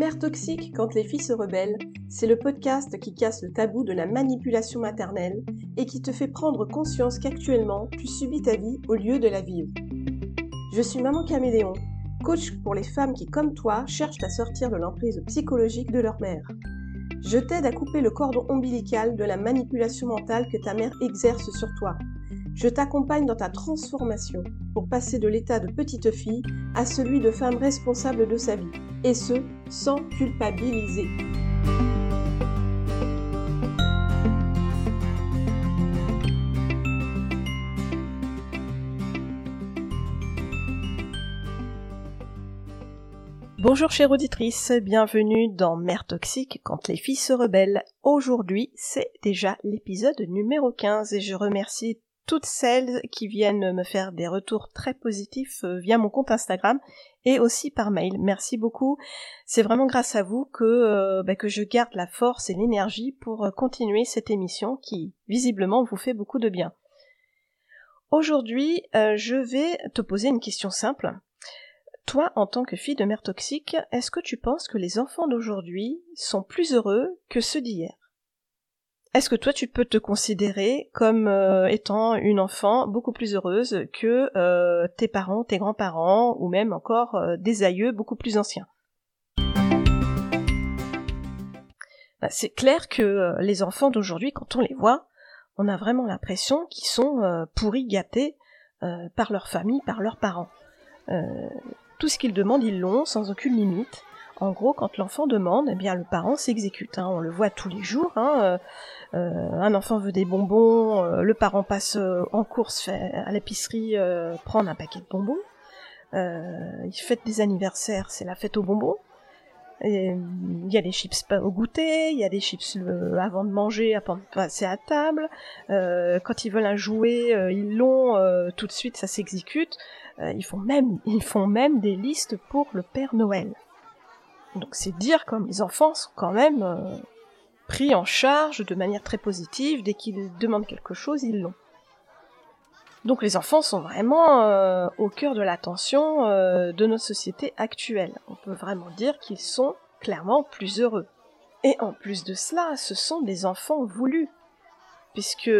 Mère toxique quand les filles se rebellent, c'est le podcast qui casse le tabou de la manipulation maternelle et qui te fait prendre conscience qu'actuellement tu subis ta vie au lieu de la vivre. Je suis Maman Caméléon, coach pour les femmes qui, comme toi, cherchent à sortir de l'emprise psychologique de leur mère. Je t'aide à couper le cordon ombilical de la manipulation mentale que ta mère exerce sur toi je t'accompagne dans ta transformation pour passer de l'état de petite fille à celui de femme responsable de sa vie, et ce, sans culpabiliser. Bonjour chère auditrice, bienvenue dans Mère Toxique quand les filles se rebellent. Aujourd'hui, c'est déjà l'épisode numéro 15 et je remercie toutes celles qui viennent me faire des retours très positifs euh, via mon compte Instagram et aussi par mail. Merci beaucoup. C'est vraiment grâce à vous que, euh, bah, que je garde la force et l'énergie pour euh, continuer cette émission qui visiblement vous fait beaucoup de bien. Aujourd'hui, je vais te poser une question simple. Toi, en tant que fille de mère toxique, est-ce que tu penses que les enfants d'aujourd'hui sont plus heureux que ceux d'hier? Est-ce que toi tu peux te considérer comme euh, étant une enfant beaucoup plus heureuse que euh, tes parents, tes grands-parents ou même encore euh, des aïeux beaucoup plus anciens? Bah, C'est clair que les enfants d'aujourd'hui, quand on les voit, on a vraiment l'impression qu'ils sont pourris gâtés par leur famille, par leurs parents. tout ce qu'ils demandent, ils l'ont sans aucune limite. En gros, quand l'enfant demande, eh bien le parent s'exécute. Hein. On le voit tous les jours. Hein. Euh, un enfant veut des bonbons, euh, le parent passe euh, en course à l'épicerie prendre un paquet de bonbons. il fête des anniversaires, c'est la fête aux bonbons. Il y a des chips au goûter, il y a des chips avant de manger, avant de passer à table. quand ils veulent un jouet, ils l'ont tout de suite, ça s'exécute. ils font même, ils font même des listes pour le Père Noël. Donc c'est dire comme les enfants sont quand même euh, pris en charge de manière très positive, dès qu'ils demandent quelque chose, ils l'ont. Donc les enfants sont vraiment euh, au cœur de l'attention euh, de notre société actuelle. On peut vraiment dire qu'ils sont clairement plus heureux. Et en plus de cela, ce sont des enfants voulus, puisque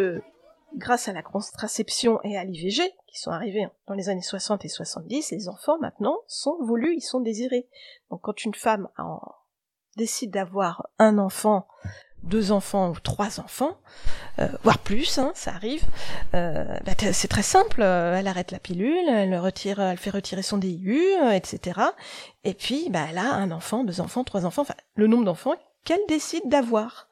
grâce à la contraception et à l'IVG, qui sont arrivés dans les années 60 et 70, les enfants maintenant sont voulus, ils sont désirés. Donc quand une femme décide d'avoir un enfant, deux enfants ou trois enfants, euh, voire plus, hein, ça arrive, euh, bah, c'est très simple, euh, elle arrête la pilule, elle retire, elle fait retirer son DIU, etc. Et puis bah, elle a un enfant, deux enfants, trois enfants, le nombre d'enfants qu'elle décide d'avoir.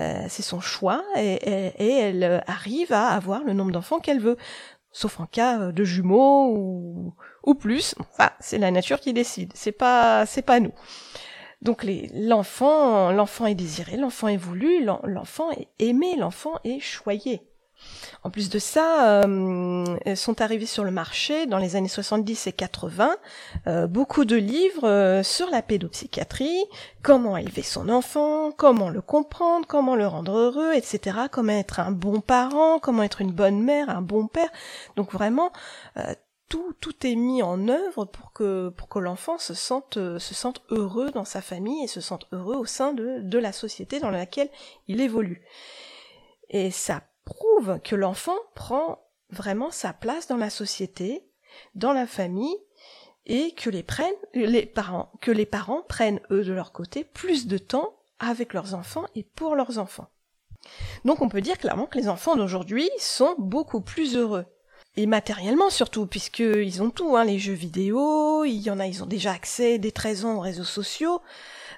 Euh, c'est son choix et, elle euh, arrive à avoir le nombre d'enfants qu'elle veut, sauf en cas euh, de jumeaux ou, ou plus. Enfin, c'est la nature qui décide. C'est pas c'est pas nous. Donc l'enfant l'enfant est désiré, l'enfant est voulu, l'enfant est aimé, l'enfant est choyé. En plus de ça, euh, sont arrivés sur le marché dans les années 70 et 80 euh, beaucoup de livres euh, sur la pédopsychiatrie, comment élever son enfant, comment le comprendre, comment le rendre heureux, etc. Comment être un bon parent, comment être une bonne mère, un bon père. Donc vraiment, tout, tout est mis en œuvre pour que, pour que l'enfant se sente, se sente heureux dans sa famille et se sente heureux au sein de, de la société dans laquelle il évolue. Et ça prouve que l'enfant prend vraiment sa place dans la société, dans la famille, et que les, parents prennent, eux, de leur côté, plus de temps avec leurs enfants et pour leurs enfants. Donc on peut dire clairement que les enfants d'aujourd'hui sont beaucoup plus heureux. Et matériellement surtout, puisqu'ils ont tout, hein, les jeux vidéo, il y en a, ils ont déjà accès dès 13 ans aux réseaux sociaux,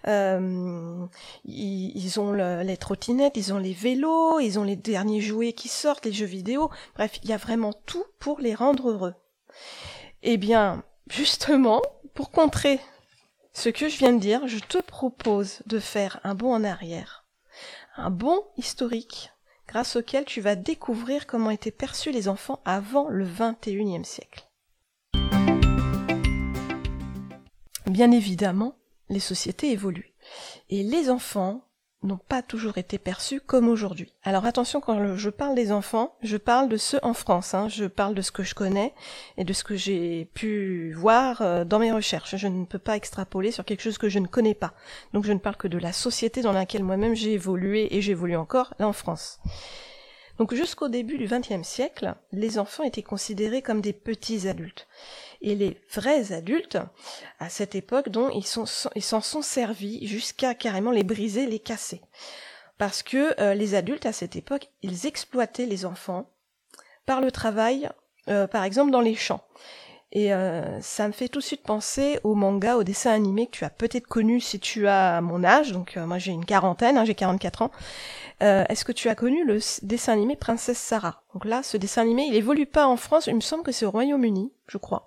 euh, ils, ont les trottinettes, ils ont les vélos, ils ont les derniers jouets qui sortent, les jeux vidéo. Bref, il y a vraiment tout pour les rendre heureux. Eh bien, justement, pour contrer ce que je viens de dire, je te propose de faire un bond en arrière, un bond historique, grâce auquel tu vas découvrir comment étaient perçus les enfants avant le XXIe siècle. Bien évidemment, les sociétés évoluent. Et les enfants n'ont pas toujours été perçus comme aujourd'hui. Alors attention, quand je parle des enfants, je parle de ceux en France, hein. je parle de ce que je connais et de ce que j'ai pu voir euh, dans mes recherches. Je ne peux pas extrapoler sur quelque chose que je ne connais pas. Donc je ne parle que de la société dans laquelle moi-même j'ai évolué et j'évolue encore là en France. Donc jusqu'au début du XXe siècle, les enfants étaient considérés comme des petits adultes. Et les vrais adultes, à cette époque, dont ils s'en sont, servis jusqu'à carrément les briser, les casser. Parce que euh, les adultes, à cette époque, ils exploitaient les enfants par le travail, euh, par exemple dans les champs. Et euh, ça me fait tout de suite penser au manga, au dessin animé que tu as peut-être connu si tu as mon âge. Donc moi j'ai une quarantaine, hein, j'ai 44 ans. Euh, est-ce que tu as connu le dessin animé Princesse Sarah? Donc là, ce dessin animé, il évolue pas en France, il me semble que c'est au Royaume-Uni, je crois.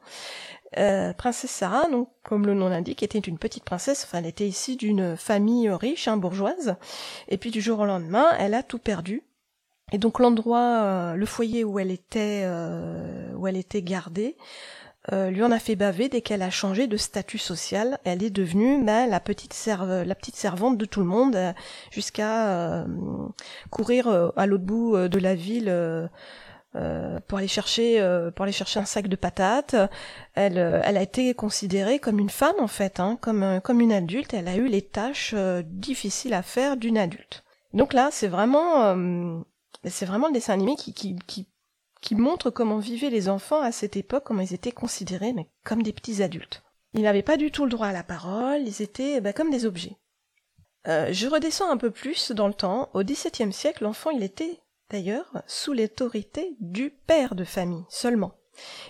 Euh, princesse Sarah, donc comme le nom l'indique, était une petite princesse. Enfin, elle était issue d'une famille riche, hein, bourgeoise. Et puis du jour au lendemain, elle a tout perdu. Et donc l'endroit, euh, le foyer où elle était, où elle était gardée, euh, lui en a fait baver dès qu'elle a changé de statut social. Elle est devenue bah, la petite serve, la petite servante de tout le monde, euh, jusqu'à euh, courir à l'autre bout de la ville. pour aller chercher pour aller chercher un sac de patates elle elle a été considérée comme une femme en fait hein, comme comme une adulte elle a eu les tâches difficiles à faire d'une adulte donc là c'est vraiment c'est vraiment le dessin animé qui, qui, qui qui montre comment vivaient les enfants à cette époque, comment ils étaient considérés mais comme des petits adultes. Ils n'avaient pas du tout le droit à la parole, ils étaient bah, comme des objets. Euh, je redescends un peu plus dans le temps. Au XVIIe siècle, l'enfant, il était d'ailleurs sous l'autorité du père de famille seulement.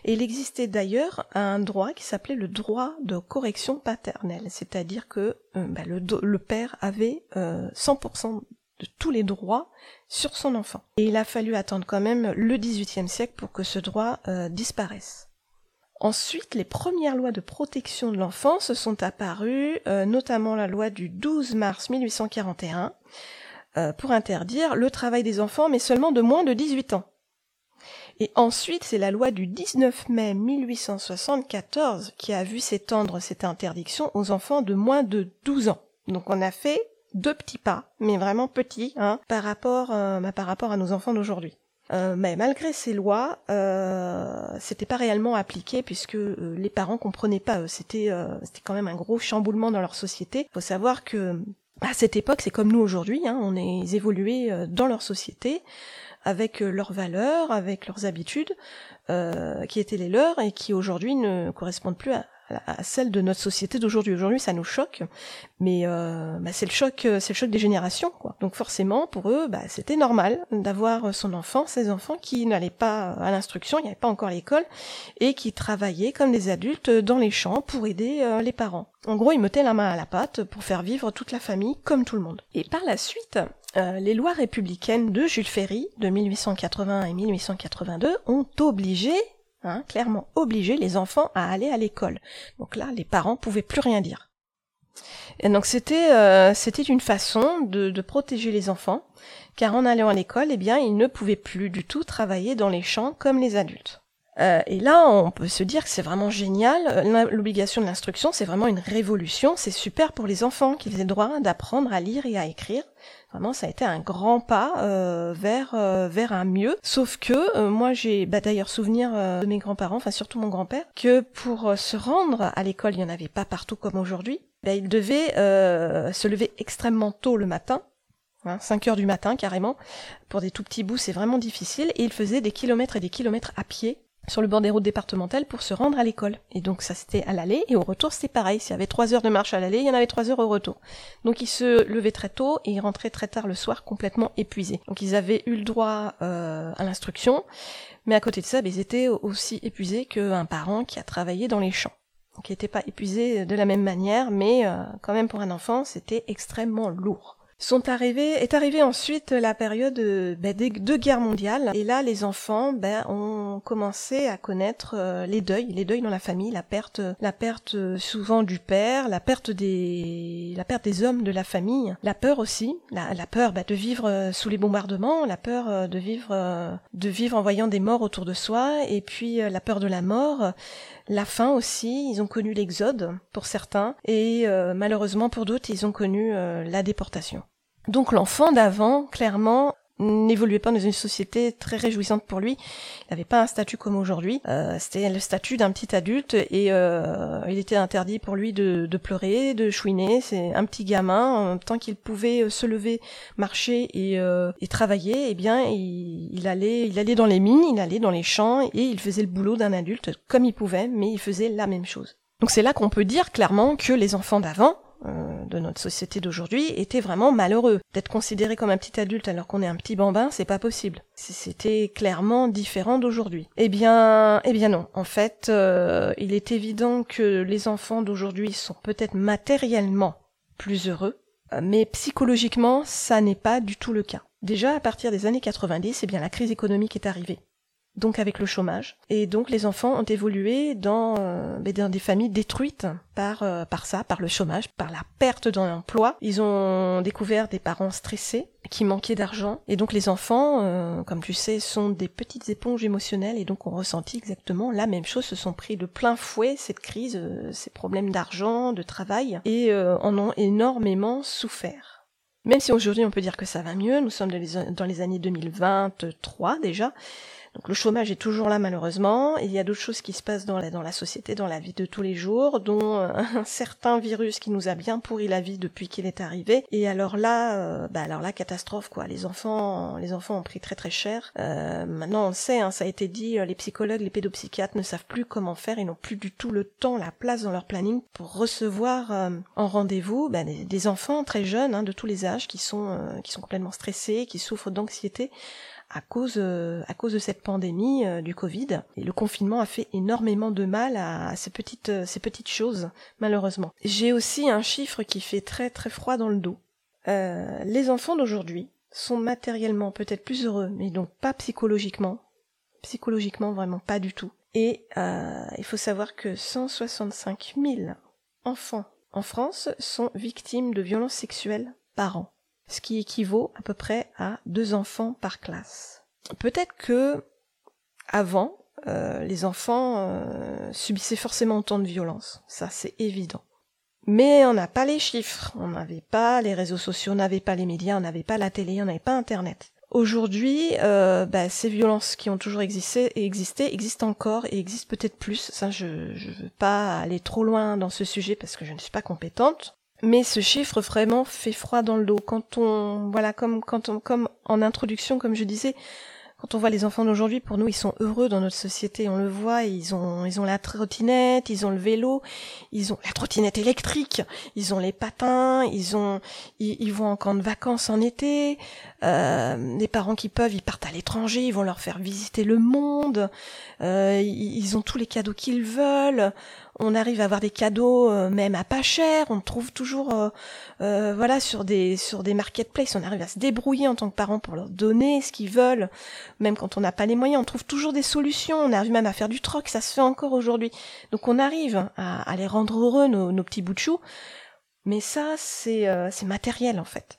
Et il existait d'ailleurs un droit qui s'appelait le droit de correction paternelle, c'est-à-dire que euh, bah, le, père avait euh, 100% de tous les droits sur son enfant. Et il a fallu attendre quand même le XVIIIe siècle pour que ce droit euh, disparaisse. Ensuite, les premières lois de protection de l'enfance sont apparues, euh, notamment la loi du 12 mars 1841, euh, pour interdire le travail des enfants, mais seulement de moins de 18 ans. Et ensuite, c'est la loi du 19 mai 1874 qui a vu s'étendre cette interdiction aux enfants de moins de 12 ans. Donc on a fait deux petits pas, mais vraiment petits, hein, par rapport, euh, bah, par rapport à nos enfants d'aujourd'hui. Euh, mais malgré ces lois, euh, c'était pas réellement appliqué puisque euh, les parents comprenaient pas. C'était c'était quand même un gros chamboulement dans leur société. Faut savoir que à cette époque, c'est comme nous aujourd'hui. Hein, on est évolué dans leur société avec leurs valeurs, avec leurs habitudes, qui étaient les leurs et qui aujourd'hui ne correspondent plus à, à celle de notre société d'aujourd'hui. Aujourd'hui, ça nous choque, mais euh, bah, c'est le choc, euh, c'est le choc des générations, quoi. Donc forcément, pour eux, bah, c'était normal d'avoir son enfant, ses enfants qui n'allaient pas à l'instruction, il n'y avait pas encore l'école, et qui travaillaient comme des adultes dans les champs pour aider euh, les parents. En gros, ils mettaient la main à la pâte pour faire vivre toute la famille comme tout le monde. Et par la suite, les lois républicaines de Jules Ferry de 1880 et 1882 ont obligé Hein, clairement obliger les enfants à aller à l'école. Donc là, les parents pouvaient plus rien dire. Et donc c'était euh, c'était une façon de, de, protéger les enfants, car en allant à l'école, eh bien, ils ne pouvaient plus du tout travailler dans les champs comme les adultes. Euh, et là, on peut se dire que c'est vraiment génial. L'obligation de l'instruction, c'est vraiment une révolution. C'est super pour les enfants qu'ils aient droit d'apprendre à lire et à écrire. Vraiment, ça a été un grand pas euh, vers euh, vers un mieux. Sauf que euh, moi, j'ai bah, d'ailleurs souvenir de mes grands-parents, enfin surtout mon grand-père, que pour se rendre à l'école, il n'y en avait pas partout comme aujourd'hui. Bah, il devait se lever extrêmement tôt le matin 5 hein, heures du matin carrément. Pour des tout petits bouts, c'est vraiment difficile. Et il faisait des kilomètres et des kilomètres à pied sur le bord des routes départementales pour se rendre à l'école. Et donc ça c'était à l'aller et au retour c'était pareil. S'il y avait trois heures de marche à l'aller, il y en avait trois heures au retour. Donc ils se levaient très tôt et ils rentraient très tard le soir complètement épuisés. Donc ils avaient eu le droit euh, à l'instruction, mais à côté de ça, ben, ils étaient aussi épuisés qu'un parent qui a travaillé dans les champs. Donc ils n'étaient pas épuisés de la même manière, mais euh, quand même pour un enfant c'était extrêmement lourd sont arrivés, est arrivée ensuite la période euh, ben, des deux guerres mondiales. Et là, les enfants ben, ont commencé à connaître euh, les deuils, les deuils dans la famille, la perte, la perte euh, souvent du père, la perte des, la perte des hommes de la famille, la peur aussi, la, la peur ben, de vivre sous les bombardements, la peur de vivre, de vivre en voyant des morts autour de soi, et puis la peur de la mort. La faim aussi, ils ont connu l'exode pour certains, et malheureusement pour d'autres, ils ont connu la déportation. Donc l'enfant d'avant, clairement, n'évoluait pas dans une société très réjouissante pour lui. Il n'avait pas un statut comme aujourd'hui. Euh, C'était le statut d'un petit adulte et euh, il était interdit pour lui de, de pleurer, de chouiner. C'est un petit gamin. Tant qu'il pouvait euh, se lever, marcher et, euh, et travailler, eh bien, il, il, allait, il allait dans les mines, il allait dans les champs et il faisait le boulot d'un adulte comme il pouvait, mais il faisait la même chose. Donc c'est là qu'on peut dire clairement que les enfants d'avant euh, de notre société d'aujourd'hui étaient vraiment malheureux. D'être considéré comme un petit adulte alors qu'on est un petit bambin, c'est pas possible. C'était clairement différent d'aujourd'hui. Eh bien, eh bien non. En fait, euh, il est évident que les enfants d'aujourd'hui sont peut-être matériellement plus heureux, euh, mais psychologiquement, ça n'est pas du tout le cas. Déjà, à partir des années 90, eh bien, la crise économique est arrivée donc avec le chômage. Et donc les enfants ont évolué dans, euh, dans des familles détruites par, euh, par ça, par le chômage, par la perte d'un emploi. Ils ont découvert des parents stressés qui manquaient d'argent. Et donc les enfants, euh, comme tu sais, sont des petites éponges émotionnelles et donc ont ressenti exactement la même chose, se sont pris de plein fouet cette crise, ces problèmes d'argent, de travail, et en ont énormément souffert. Même si aujourd'hui on peut dire que ça va mieux, nous sommes dans les années 2023 déjà, donc le chômage est toujours là malheureusement. il y a d'autres choses qui se passent dans la, société, dans la vie de tous les jours, dont euh, un certain virus qui nous a bien pourri la vie depuis qu'il est arrivé. Et alors là, euh, bah alors là catastrophe quoi. Les enfants, les enfants ont pris très très cher. Euh, maintenant on sait, hein, ça a été dit, les psychologues, les pédopsychiatres ne savent plus comment faire. Ils n'ont plus du tout le temps, la place dans leur planning pour recevoir en rendez-vous bah, des, enfants très jeunes hein, de tous les âges qui sont qui sont complètement stressés, qui souffrent d'anxiété à cause euh, à cause de cette pandémie euh, du Covid. Et le confinement a fait énormément de mal à, ces petites euh, ces petites choses malheureusement. J'ai aussi un chiffre qui fait très très froid dans le dos. les enfants d'aujourd'hui sont matériellement peut-être plus heureux, mais donc pas psychologiquement. Psychologiquement vraiment pas du tout. Et il faut savoir que 165 000 enfants en France sont victimes de violences sexuelles par an ce qui équivaut à peu près à deux enfants par classe. Peut-être que avant, euh, les enfants euh, subissaient forcément autant de violence, ça c'est évident. Mais on n'a pas les chiffres, on n'avait pas les réseaux sociaux, on n'avait pas les médias, on n'avait pas la télé, on n'avait pas Internet. Aujourd'hui, euh, bah, ces violences qui ont toujours existé, existé existent encore et existent peut-être plus. Ça, je ne veux pas aller trop loin dans ce sujet parce que je ne suis pas compétente. Mais ce chiffre vraiment fait froid dans le dos. Quand on, voilà, comme, quand on, comme en introduction, comme je disais, quand on voit les enfants d'aujourd'hui, pour nous, ils sont heureux dans notre société. On le voit, ils ont, ils ont la trottinette, ils ont le vélo, ils ont la trottinette électrique, ils ont les patins, ils ont, ils, vont en camp de vacances en été. Euh, les parents qui peuvent, ils partent à l'étranger, ils vont leur faire visiter le monde. Euh, ils ont tous les cadeaux qu'ils veulent on arrive à avoir des cadeaux euh, même à pas cher, on trouve toujours euh, euh, voilà sur des sur des marketplaces, on arrive à se débrouiller en tant que parents pour leur donner ce qu'ils veulent, même quand on n'a pas les moyens, on trouve toujours des solutions, on arrive même à faire du troc, ça se fait encore aujourd'hui. Donc on arrive à, les rendre heureux nos, nos petits bouts de chou, mais ça c'est c'est matériel en fait.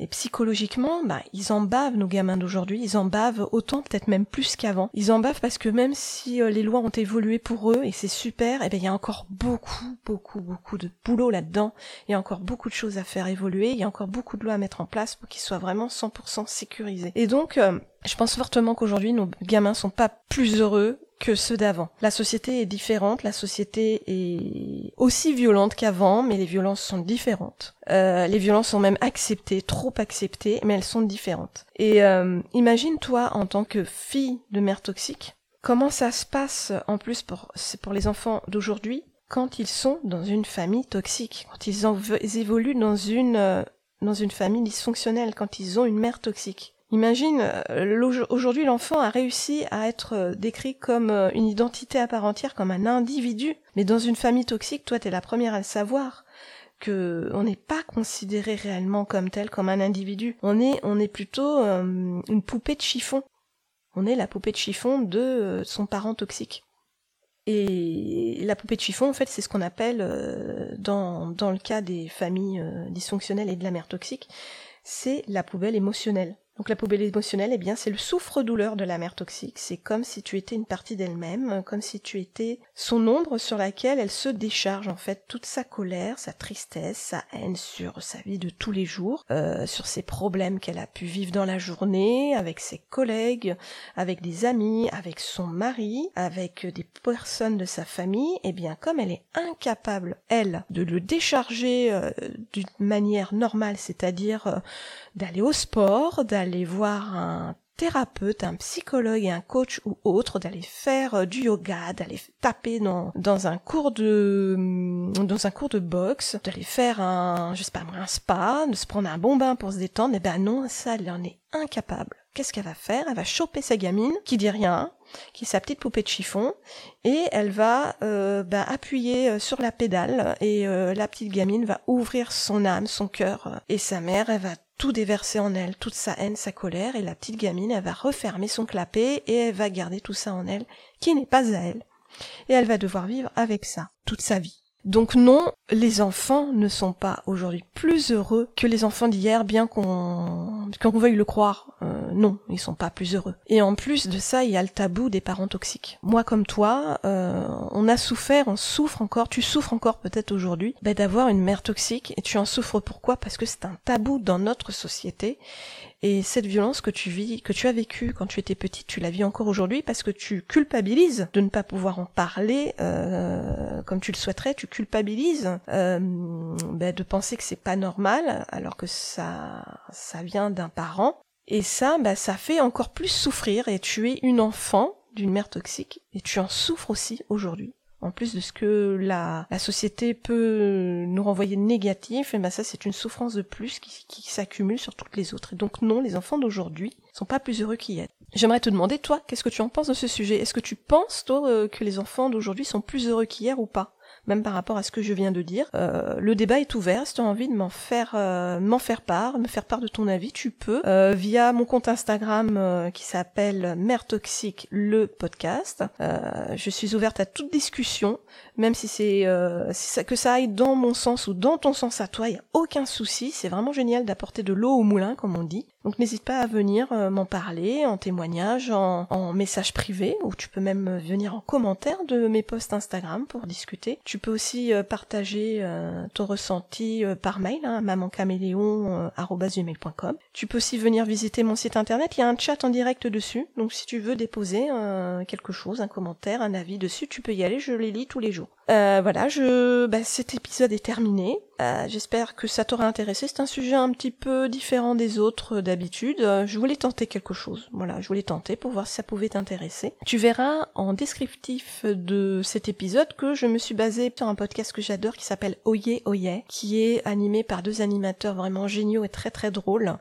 Et psychologiquement, bah, ils en bavent, nos gamins d'aujourd'hui, ils en bavent autant, peut-être même plus qu'avant. Ils en bavent parce que même si euh, les lois ont évolué pour eux, et c'est super, et eh ben, il y a encore beaucoup, beaucoup, beaucoup de boulot là-dedans. Il y a encore beaucoup de choses à faire évoluer, il y a encore beaucoup de lois à mettre en place pour qu'ils soient vraiment 100% sécurisés. Et donc, euh, je pense fortement qu'aujourd'hui, nos gamins sont pas plus heureux que ceux d'avant. La société est différente, la société est aussi violente qu'avant, mais les violences sont différentes. Euh, les violences sont même acceptées, trop acceptées, mais elles sont différentes. Et euh, imagine-toi en tant que fille de mère toxique, comment ça se passe en plus pour, pour les enfants d'aujourd'hui quand ils sont dans une famille toxique, quand ils, ils évoluent dans une, euh, dans une famille dysfonctionnelle, quand ils ont une mère toxique? Imagine, euh, aujourd'hui l'enfant a réussi à être euh, décrit comme euh, une identité à part entière, comme un individu. Mais dans une famille toxique, toi t'es la première à le savoir que on n'est pas considéré réellement comme tel, comme un individu. On est, on est plutôt une poupée de chiffon. On est la poupée de chiffon de son parent toxique. Et la poupée de chiffon, en fait, c'est ce qu'on appelle, dans, dans le cas des familles dysfonctionnelles et de la mère toxique, c'est la poubelle émotionnelle. Donc la poubelle émotionnelle, eh bien, c'est le souffre-douleur de la mère toxique. C'est comme si tu étais une partie d'elle-même, comme si tu étais son ombre sur laquelle elle se décharge en fait toute sa colère, sa tristesse, sa haine sur sa vie de tous les jours, euh, sur ses problèmes qu'elle a pu vivre dans la journée, avec ses collègues, avec des amis, avec son mari, avec des personnes de sa famille. Eh bien, comme elle est incapable, elle, de le décharger euh, d'une manière normale, c'est-à-dire euh, d'aller au sport, d'aller voir un thérapeute, un psychologue et un coach ou autre, d'aller faire euh, du yoga, d'aller taper dans, dans un cours de dans un cours de boxe, d'aller faire un je sais pas un spa, de se prendre un bon bain pour se détendre, et eh ben non, ça elle en est incapable. Qu'est-ce qu'elle va faire? Elle va choper sa gamine qui dit rien, qui est sa petite poupée de chiffon, et elle va euh, bah, appuyer euh, sur la pédale et la petite gamine va ouvrir son âme, son cœur, et sa mère elle va tout déverser en elle, toute sa haine, sa colère, et la petite gamine, elle va refermer son clapet et elle va garder tout ça en elle, qui n'est pas à elle. Et elle va devoir vivre avec ça toute sa vie. Donc non, les enfants ne sont pas aujourd'hui plus heureux que les enfants d'hier, bien qu'on veuille le croire. Euh, non, ils sont pas plus heureux. Et en plus de ça, il y a le tabou des parents toxiques. Moi comme toi, euh, on a souffert, on souffre encore, tu souffres encore peut-être aujourd'hui, bah, d'avoir une mère toxique. Et tu en souffres pourquoi? Parce que c'est un tabou dans notre société. Et cette violence que tu vis, que tu as vécue quand tu étais petite, tu la vis encore aujourd'hui parce que tu culpabilises de ne pas pouvoir en parler euh, comme tu le souhaiterais. Tu culpabilises euh, ben, de penser que c'est pas normal alors que ça, ça vient d'un parent. Et ça, ben, ça fait encore plus souffrir. Et tu es une enfant d'une mère toxique et tu en souffres aussi aujourd'hui en plus de ce que la, société peut nous renvoyer de négatif, et ben ça c'est une souffrance de plus qui, qui s'accumule sur toutes les autres. Et donc non, les enfants d'aujourd'hui sont pas plus heureux qu'hier. J'aimerais te demander, toi, qu'est-ce que tu en penses de ce sujet? Est-ce que tu penses, toi, euh, que les enfants d'aujourd'hui sont plus heureux qu'hier ou pas? Même par rapport à ce que je viens de dire. Euh, le débat est ouvert. Si tu as envie de m'en faire, euh, m'en faire part, me faire part de ton avis, tu peux euh, via mon compte Instagram qui s'appelle Mère Toxique le podcast. je suis ouverte à toute discussion, même si c'est si ça, que ça aille dans mon sens ou dans ton sens à toi, il y a aucun souci. C'est vraiment génial d'apporter de l'eau au moulin, comme on dit. Donc n'hésite pas à venir m'en parler en témoignage, en, en, message privé, ou tu peux même venir en commentaire de mes posts Instagram pour discuter. Tu peux aussi euh, partager euh, ton ressenti euh, par mail, hein, mamancaméléon.com. Tu peux aussi venir visiter mon site internet, il y a un chat en direct dessus, donc si tu veux déposer quelque chose, un commentaire, un avis dessus, tu peux y aller, je les lis tous les jours. Euh, voilà, je, bah, cet épisode est terminé. Euh, J'espère que ça t'aura intéressé. C'est un sujet un petit peu différent des autres d'habitude. Euh, je voulais tenter quelque chose. Voilà, je voulais tenter pour voir si ça pouvait t'intéresser. Tu verras en descriptif de cet épisode que je me suis basée sur un podcast que j'adore qui s'appelle Oye Oye, qui est animé par deux animateurs vraiment géniaux et très très drôles,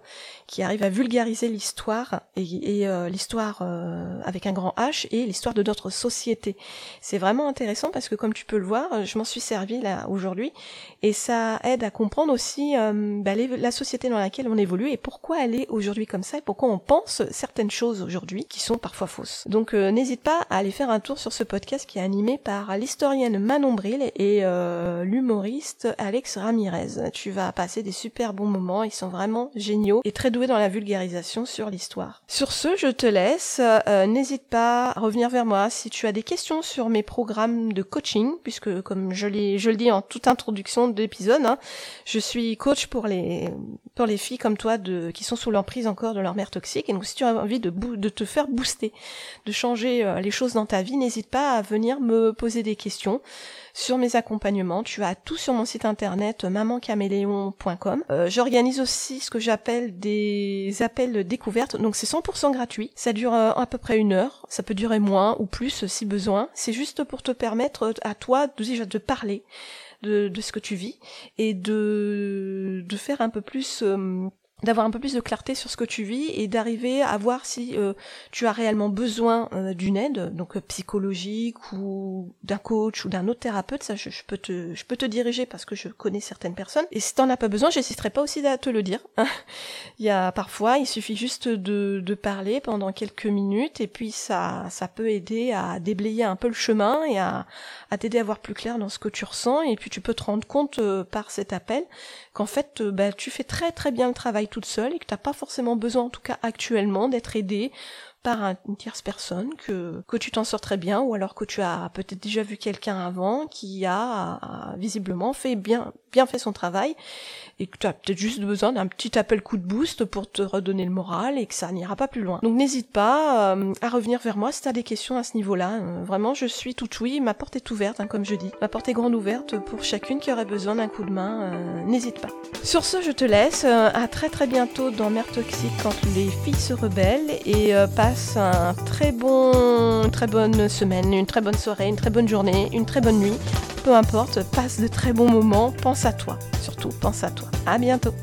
qui arrivent à vulgariser l'histoire et, euh, l'histoire euh, avec un grand H et l'histoire de notre société. C'est vraiment intéressant parce que comme tu peux le voir, je m'en suis servi là aujourd'hui et ça aide à comprendre aussi euh, bah, la société dans laquelle on évolue et pourquoi elle est aujourd'hui comme ça et pourquoi on pense certaines choses aujourd'hui qui sont parfois fausses. Donc euh, n'hésite pas à aller faire un tour sur ce podcast qui est animé par l'historienne Manon Bril et euh, l'humoriste Alex Ramirez. Tu vas passer des super bons moments, ils sont vraiment géniaux et très doués dans la vulgarisation sur l'histoire. Sur ce, je te laisse. n'hésite pas à revenir vers moi si tu as des questions sur mes programmes de coaching puisque comme je, je le dis en toute introduction de l'épisode, hein, je suis coach pour les pour les filles comme toi de qui sont sous l'emprise encore de leur mère toxique. Et donc si tu as envie de, de te faire booster, de changer euh, les choses dans ta vie, n'hésite pas à venir me poser des questions sur mes accompagnements. Tu as tout sur mon site internet euh, mamancaméléon.com. Euh, J'organise aussi ce que j'appelle des appels découvertes. Donc c'est 100% gratuit. Ça dure à peu près une heure. Ça peut durer moins ou plus si besoin. C'est juste pour te permettre à toi de parler de, de, ce que tu vis et de, de faire un peu plus d'avoir un peu plus de clarté sur ce que tu vis et d'arriver à voir si euh, tu as réellement besoin euh, d'une aide, donc euh, psychologique ou d'un coach ou d'un autre thérapeute, ça je, peux te je peux te diriger parce que je connais certaines personnes. Et si t'en as pas besoin, j'hésiterai pas aussi à te le dire. il y a parfois, il suffit juste de, de parler pendant quelques minutes et puis ça ça peut aider à déblayer un peu le chemin et à, à t'aider à voir plus clair dans ce que tu ressens et puis tu peux te rendre compte par cet appel qu'en fait bah tu fais très très bien le travail toute seule et que t'as pas forcément besoin, en tout cas actuellement, d'être aidée par une tierce personne, que, que tu t'en sors très bien, ou alors que tu as peut-être déjà vu quelqu'un avant qui a, visiblement fait bien, bien fait son travail, et que tu as peut-être juste besoin d'un petit appel coup de boost pour te redonner le moral et que ça n'ira pas plus loin. Donc n'hésite pas euh, à revenir vers moi si tu as des questions à ce niveau-là. Euh, vraiment, je suis tout oui, ma porte est ouverte, hein, comme je dis. Ma porte est grande ouverte pour chacune qui aurait besoin d'un coup de main. Euh, n'hésite pas. Sur ce, je te laisse. à très très bientôt dans Mère Toxique quand les filles se rebellent et passe un très bon, une très bonne semaine, une très bonne soirée, une très bonne journée, une très bonne nuit. Peu importe, passe de très bons moments. Pense à toi. Surtout, pense à toi. À bientôt.